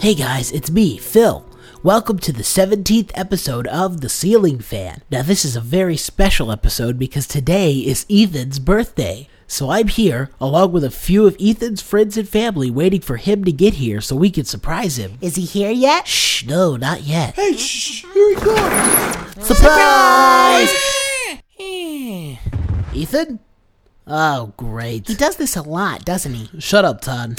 Hey guys, it's me, Phil. Welcome to the 17th episode of The Ceiling Fan. Now, this is a very special episode because today is Ethan's birthday. So I'm here, along with a few of Ethan's friends and family, waiting for him to get here so we can surprise him. Is he here yet? Shh, no, not yet. Hey, shh, here he comes. Surprise! Ethan? Oh, great. He does this a lot, doesn't he? Shut up, Todd.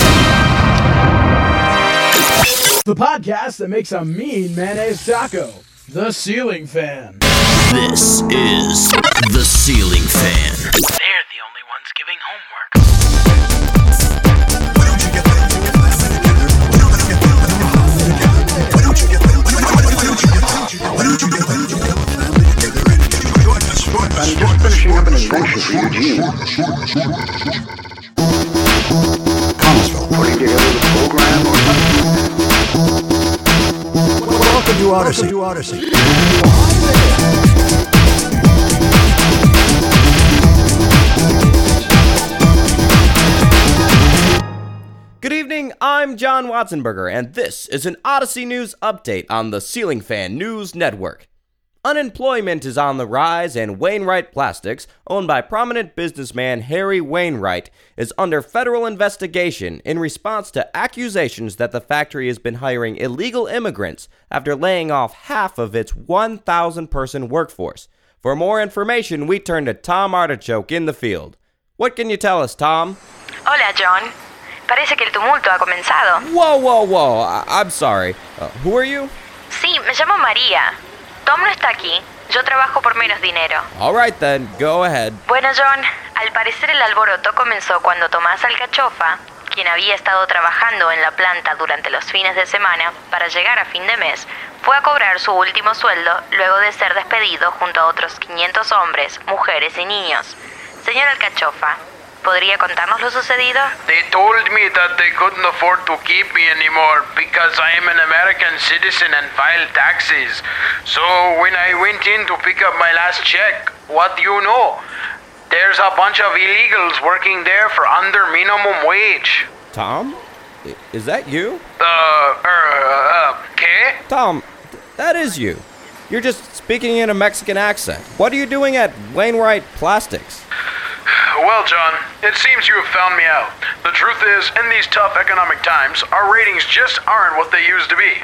The podcast that makes a mean mayonnaise taco. The Ceiling Fan. This is The Ceiling Fan. They're the only ones giving homework. I'm just finishing up an adventure for Eugene. Thomasville, to Odyssey. to Odyssey. Good evening, I'm John Watsonberger, and this is an Odyssey News update on the Ceiling Fan News Network. Unemployment is on the rise, and Wainwright Plastics, owned by prominent businessman Harry Wainwright, is under federal investigation in response to accusations that the factory has been hiring illegal immigrants after laying off half of its 1,000 person workforce. For more information, we turn to Tom Artichoke in the field. What can you tell us, Tom? Hola, John. Parece que el tumulto ha comenzado. Whoa, whoa, whoa. I- I'm sorry. Uh, who are you? Sí, me llamo María. Tom no está aquí. Yo trabajo por menos dinero. All right then, go ahead. Bueno, John, al parecer el alboroto comenzó cuando Tomás Alcachofa, quien había estado trabajando en la planta durante los fines de semana para llegar a fin de mes, fue a cobrar su último sueldo luego de ser despedido junto a otros 500 hombres, mujeres y niños. Señor Alcachofa, ¿podría contarnos lo sucedido? They told me that they couldn't afford to keep me anymore because I am an American citizen and file taxes. So when I went in to pick up my last check, what do you know? There's a bunch of illegals working there for under minimum wage. Tom? Is that you? Uh, er, uh, ¿qué? Tom, that is you. You're just speaking in a Mexican accent. What are you doing at Wainwright Plastics? Well, John, it seems you have found me out. The truth is, in these tough economic times, our ratings just aren't what they used to be.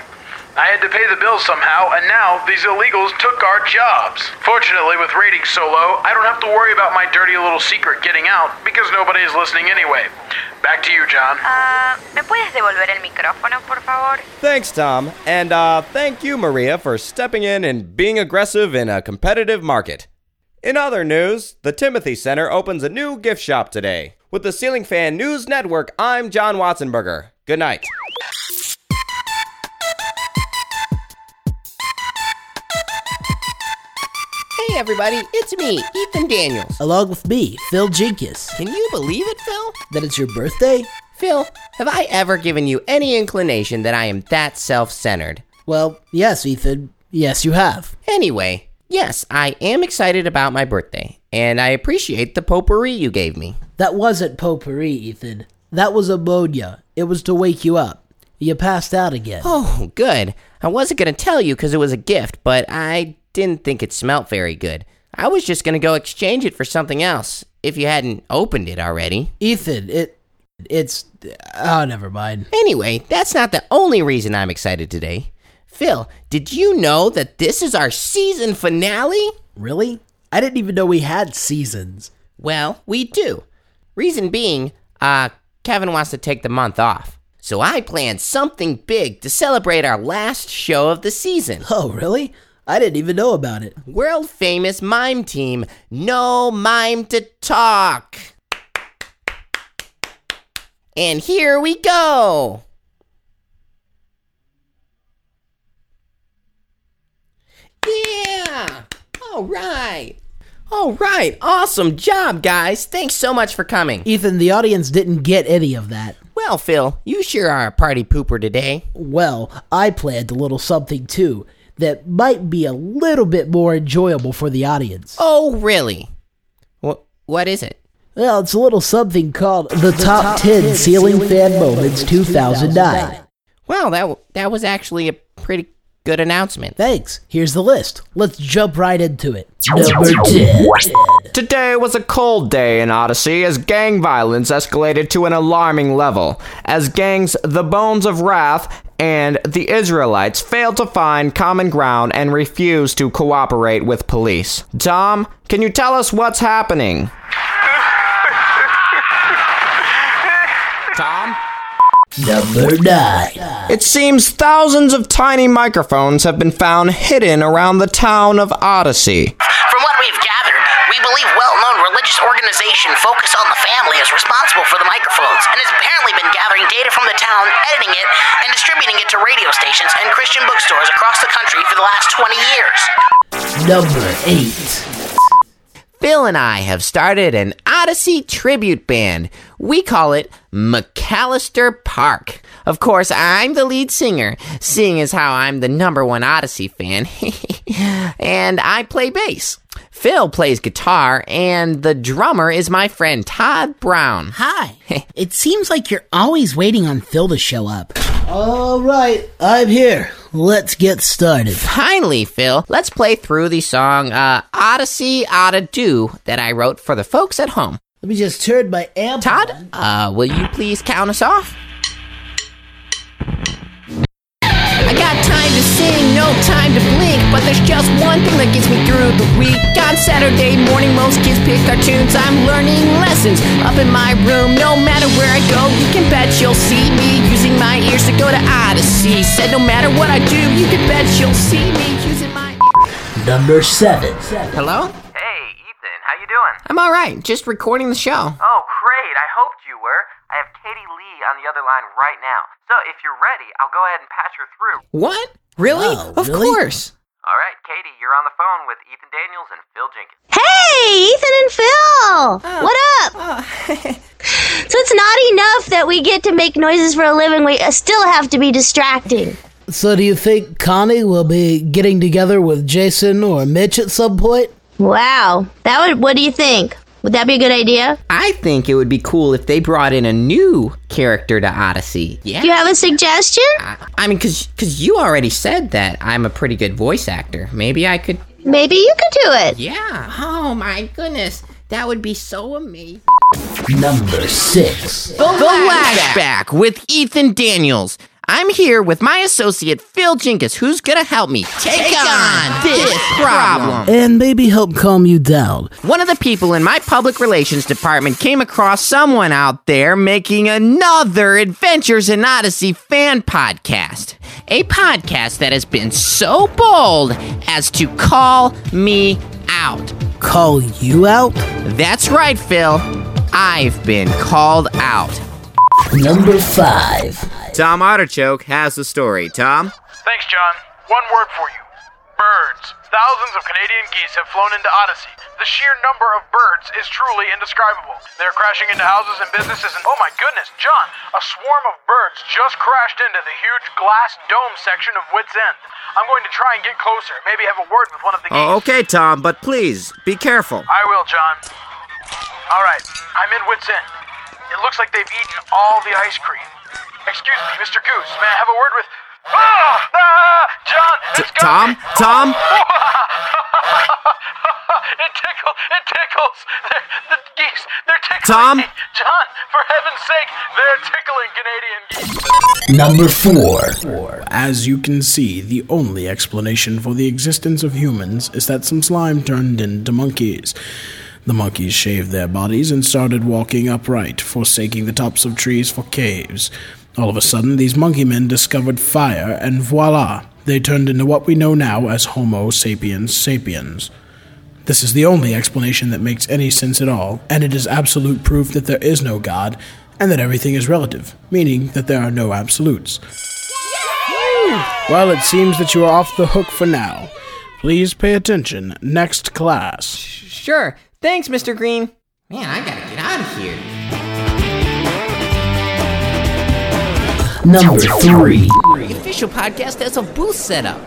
I had to pay the bills somehow, and now these illegals took our jobs. Fortunately, with ratings so low, I don't have to worry about my dirty little secret getting out because nobody is listening anyway. Back to you, John. Ah, ¿me puedes devolver el micrófono, por favor? Thanks, Tom. And uh, thank you, Maria, for stepping in and being aggressive in a competitive market. In other news, the Timothy Center opens a new gift shop today. With the Ceiling Fan News Network, I'm John Watsonberger. Good night. Hey, everybody, it's me, Ethan Daniels. Along with me, Phil Jenkins. Can you believe it, Phil? That it's your birthday? Phil, have I ever given you any inclination that I am that self centered? Well, yes, Ethan. Yes, you have. Anyway, yes, I am excited about my birthday, and I appreciate the potpourri you gave me. That wasn't potpourri, Ethan. That was ammonia. It was to wake you up. You passed out again. Oh, good. I wasn't going to tell you because it was a gift, but I didn't think it smelt very good. I was just going to go exchange it for something else if you hadn't opened it already. Ethan, it. It's. Oh, never mind. Anyway, that's not the only reason I'm excited today. Phil, did you know that this is our season finale? Really? I didn't even know we had seasons. Well, we do. Reason being, uh, Kevin wants to take the month off. So I planned something big to celebrate our last show of the season. Oh, really? I didn't even know about it. World famous mime team, No Mime to Talk. And here we go. Yeah. All right. All right. Awesome job, guys. Thanks so much for coming. Ethan, the audience didn't get any of that. Well, Phil, you sure are a party pooper today. Well, I planned a little something too that might be a little bit more enjoyable for the audience. Oh, really? What what is it? Well, it's a little something called the, Top, 10 Ceiling Fan Moments 2009. Well, that w- that was actually a pretty good announcement. Thanks. Here's the list. Let's jump right into it. Number 10. Today was a cold day in Odyssey as gang violence escalated to an alarming level, as gangs The Bones of Wrath and the Israelites failed to find common ground and refused to cooperate with police. Tom, can you tell us what's happening? Tom? Number 9. It seems thousands of tiny microphones have been found hidden around the town of Odyssey. From what we've gathered, we believe well-known religious organization Focus on the Family is responsible for the microphones and has apparently been gathering data from the town, editing it, and distributing it to radio stations and Christian bookstores across the country for the last 20 years. Number 8. Phil and I have started an Odyssey tribute band. We call it McAllister Park. Of course, I'm the lead singer, seeing as how I'm the number one Odyssey fan. and I play bass. Phil plays guitar, and the drummer is my friend Todd Brown. Hi. it seems like you're always waiting on Phil to show up. All right, I'm here. Let's get started. Finally, Phil, let's play through the song uh, Odyssey Oughta Do that I wrote for the folks at home. Let me just turn my amp Todd, on. uh, will you please count us off? I got time to sing, no time to blink, but there's just one thing that gets me through the week. On Saturday morning, most kids pick cartoons. I'm learning lessons up in my room. No matter where I go, you can bet you'll see me using my ears to go to Odyssey. Said no matter what I do, you can bet you'll see me using my. Number 7. Hello? I'm all right. Just recording the show. Oh, great. I hoped you were. I have Katie Leigh on the other line right now. So if you're ready, I'll go ahead and patch her through. What? Really? Oh, of really? course. All right, Katie, you're on the phone with Ethan Daniels and Phil Jenkins. Hey, Ethan and Phil! What up? so it's not enough that we get to make noises for a living, we uh, still have to be distracting. So, do you think Connie will be getting together with Jason or Mitch at some point? Wow. That would what do you think? Would that be a good idea? I think it would be cool if they brought in a new character to Odyssey. Yeah. Do you have a suggestion? I, I mean, cause, cause you already said that I'm a pretty good voice actor. Maybe I could. Maybe you could do it. Yeah. Oh my goodness, that would be so amazing. Number 6. The flashback with Ethan Daniels. I'm here with my associate Phil Jinkus, who's gonna help me take, on this problem. And maybe help calm you down. One of the people in my public relations department came across someone out there making another Adventures in Odyssey fan podcast. A podcast that has been so bold as to call me out. Call you out? That's right, Phil. I've been called out. Number 5. Tom Artichoke has the story. Tom? Thanks, John. One word for you birds. Thousands of Canadian geese have flown into Odyssey. The sheer number of birds is truly indescribable. They're crashing into houses and businesses, and oh my goodness, John, a swarm of birds just crashed into the huge glass dome section of Whit's End. I'm going to try and get closer, maybe have a word with one of the oh, geese. Oh, okay, Tom, but please be careful. I will, John. All right, I'm in Whit's End. It looks like they've eaten all the ice cream. Excuse me, Mr. Goose. May I have a word with? Ah! Ah! John, it's got Tom? me. Tom? it tickles. It tickles. They're, the geese. They're tickling. Tom? me. John, for heaven's sake, they're tickling Canadian geese. Number 4. As you can see, the only explanation for the existence of humans is that some slime turned into monkeys. The monkeys shaved their bodies and started walking upright, forsaking the tops of trees for caves. All of a sudden, these monkey men discovered fire, and voila, they turned into what we know now as Homo sapiens sapiens. This is the only explanation that makes any sense at all, and it is absolute proof that there is no God, and that everything is relative, meaning that there are no absolutes. Well, it seems that you are off the hook for now. Please pay attention. Next class. Sure. Thanks, Mr. Green. Man, I gotta get out of here. Number 3. The official podcast has a booth set up.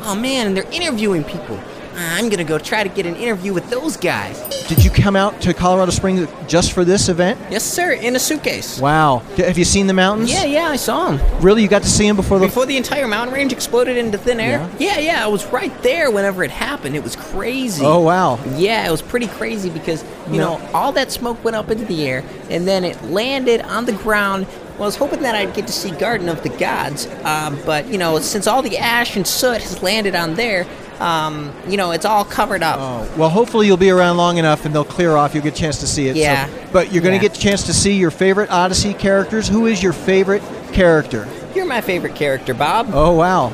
Oh man, and they're interviewing people. I'm gonna go try to get an interview with those guys. Did you come out to Colorado Springs just for this event? Yes, sir, in a suitcase. Wow. Have you seen the mountains? Yeah, yeah, I saw them. Really? You got to see them before the. Before the entire mountain range exploded into thin air? Yeah, yeah, I was right there whenever it happened. It was crazy. Oh, wow. Yeah, it was pretty crazy because, you know, all that smoke went up into the air and then it landed on the ground. Well, I was hoping that I'd get to see Garden of the Gods, um, but, you know, since all the ash and soot has landed on there, um, you know, it's all covered up. Well, hopefully you'll be around long enough and they'll clear off. You'll get a chance to see it. So- Yeah. but you're going to Yeah. get a chance to see your favorite Odyssey characters. Who is your favorite character? You're my favorite character, Bob. Oh, wow.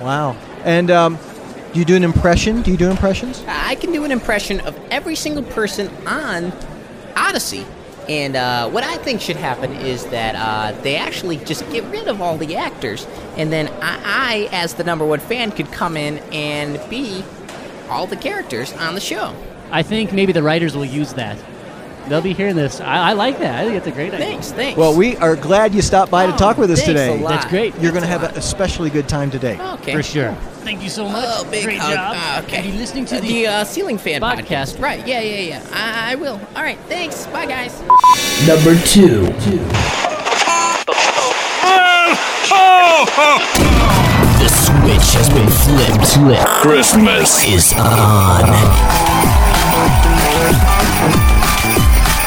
Wow. And um, do you do an impression? Do you do impressions? I can do an impression of every single person on Odyssey. And uh, what I think should happen is that uh, they actually just get rid of all the actors, and then I, I, as the number one fan, could come in and be all the characters on the show. I think maybe the writers will use that. They'll be hearing this. I, I like that. I think it's a great idea. Thanks, thanks. Well, we are glad you stopped by to talk with us Oh, today. a lot. That's great. You're going to Thanks have a an especially good time today. Okay. For sure. Thank you so much. Oh, big Great hug. job. Ah, okay. And you listening to Uh, the, the uh, Ceiling Fan podcast. podcast. Right, yeah, yeah, yeah. I, I will. All right, thanks. Bye, guys. Number two. The switch has been flipped. Christmas is on.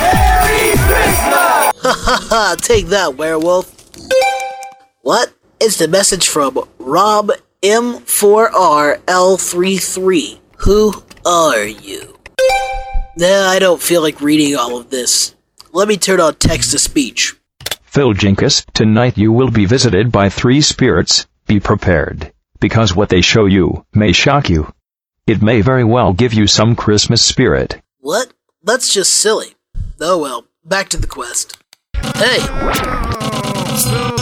Merry Ha Take that, werewolf. What? It's the message from Rob M4RL33. Who are you? Nah, I don't feel like reading all of this. Let me turn on text to speech. Phil Jinkus, tonight you will be visited by three spirits. Be prepared, because what they show you may shock you. It may very well give you some Christmas spirit. What? That's just silly. Oh well, back to the quest. Hey! Oh,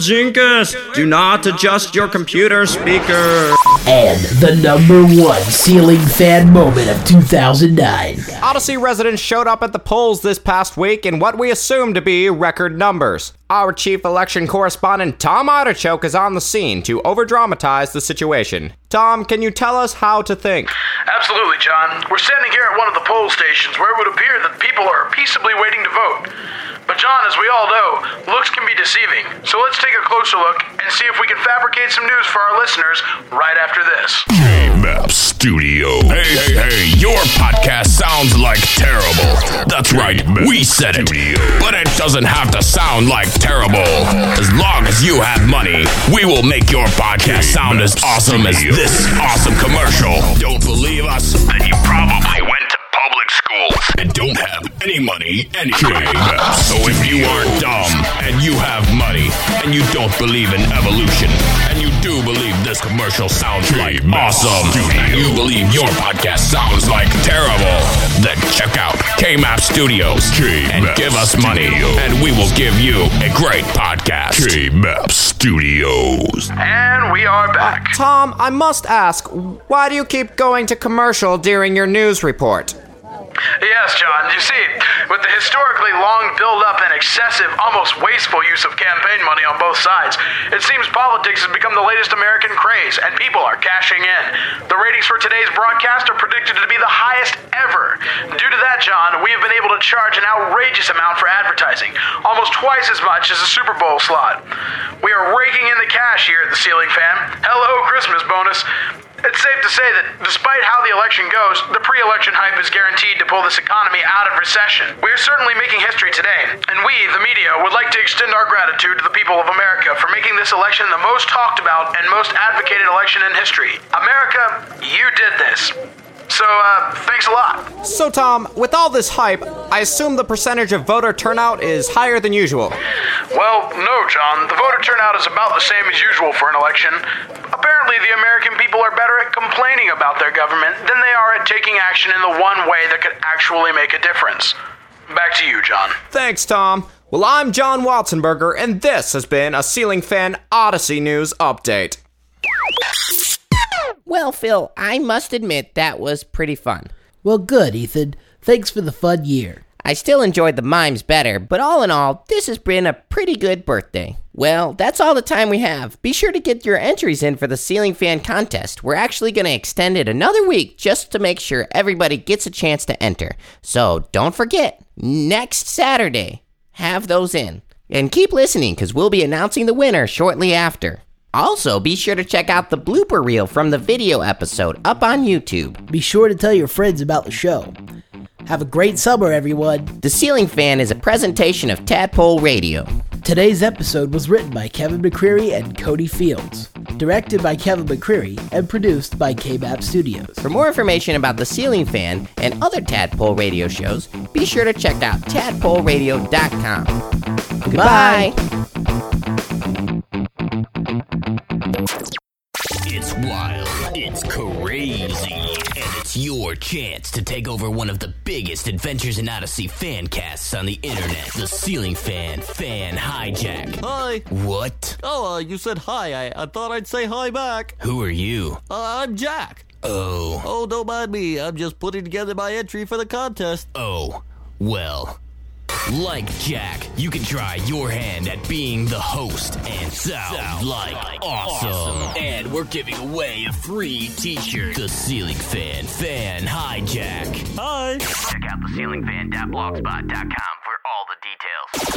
Jinkus, do not adjust your computer speaker. And the number one ceiling fan moment of 2009. Odyssey residents showed up at the polls this past week in what we assume to be record numbers. Our chief election correspondent Tom Artichoke is on the scene to overdramatize the situation. Tom, can you tell us how to think? Absolutely, John. We're standing here at one of the poll stations where it would appear that people are peaceably waiting to vote. But, John, as we all know, looks can be deceiving. So let's take a closer look and see if we can fabricate some news for our listeners right after this. K-Map Studio. Hey, hey, hey, your podcast sounds like terrible. That's right, we said it. But it doesn't have to sound like terrible. As long as you have money, we will make your podcast sound as awesome as this awesome commercial. Don't believe us? Then you probably any money anyway. So if you aren't dumb and you have money and you don't believe in evolution and you do believe this commercial sounds like awesome and you believe your podcast sounds like terrible, then check out K-Map Studios and give us money and we will give you a great podcast. K-Map Studios. And we are back. Tom, I must ask, why do you keep going to commercial during your news report? Yes, John. You see, with the historically long build-up and excessive, almost wasteful use of campaign money on both sides, it seems politics has become the latest American craze, and people are cashing in. The ratings for today's broadcast are predicted to be the highest ever. Due to that, John, we have been able to charge an outrageous amount for advertising, almost twice as much as a Super Bowl slot. We are raking in the cash here at the Ceiling Fan. Hello, Christmas bonus. It's safe to say that despite how the election goes, the pre election hype is guaranteed to pull this economy out of recession. We are certainly making history today, and we, the media, would like to extend our gratitude to the people of America for making this election the most talked about and most advocated election in history. America, you did this. So, uh, thanks a lot. So, Tom, with all this hype, I assume the percentage of voter turnout is higher than usual. Well, no, John. The voter turnout is about the same as usual for an election. Apparently, the American people are better at complaining about their government than they are at taking action in the one way that could actually make a difference. Back to you, John. Thanks, Tom. Well, I'm John Watzenberger, and this has been a Ceiling Fan Odyssey News Update. Well, Phil, I must admit that was pretty fun. Well, good, Ethan. Thanks for the fun year. I still enjoyed the mimes better, but all in all, this has been a pretty good birthday. Well, that's all the time we have. Be sure to get your entries in for the ceiling fan contest. We're actually going to extend it another week just to make sure everybody gets a chance to enter. So don't forget, next Saturday, have those in. And keep listening because we'll be announcing the winner shortly after. Also, be sure to check out the blooper reel from the video episode up on YouTube. Be sure to tell your friends about the show. Have a great summer, everyone. The Ceiling Fan is a presentation of Tadpole Radio. Today's episode was written by Kevin McCreary and Cody Fields, directed by Kevin McCreary, and produced by KBAP Studios. For more information about The Ceiling Fan and other Tadpole Radio shows, be sure to check out tadpoleradio.com. Goodbye. It's chance to take over one of the biggest Adventures in Odyssey fan casts on the internet. The Ceiling Fan Fan Hijack. Hi. What? Oh, uh, you said hi. I, I thought I'd say hi back. Who are you? Uh, I'm Jack. Oh. Oh, don't mind me. I'm just putting together my entry for the contest. Oh. Well. Like Jack, you can try your hand at being the host and sound, sound like, like awesome. awesome. And we're giving away a free t-shirt. The Ceiling Fan Fan Hijack. Hi. Check out theceilingfan.blogspot.com for all the details.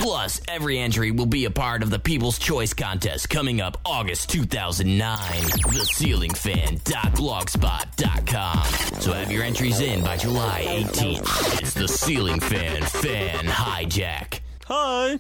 Plus, every entry will be a part of the People's Choice Contest coming up August 2009. TheCeilingFan.blogspot.com. So have your entries in by July 18th. It's the Ceiling Fan Fan Hijack. Hi.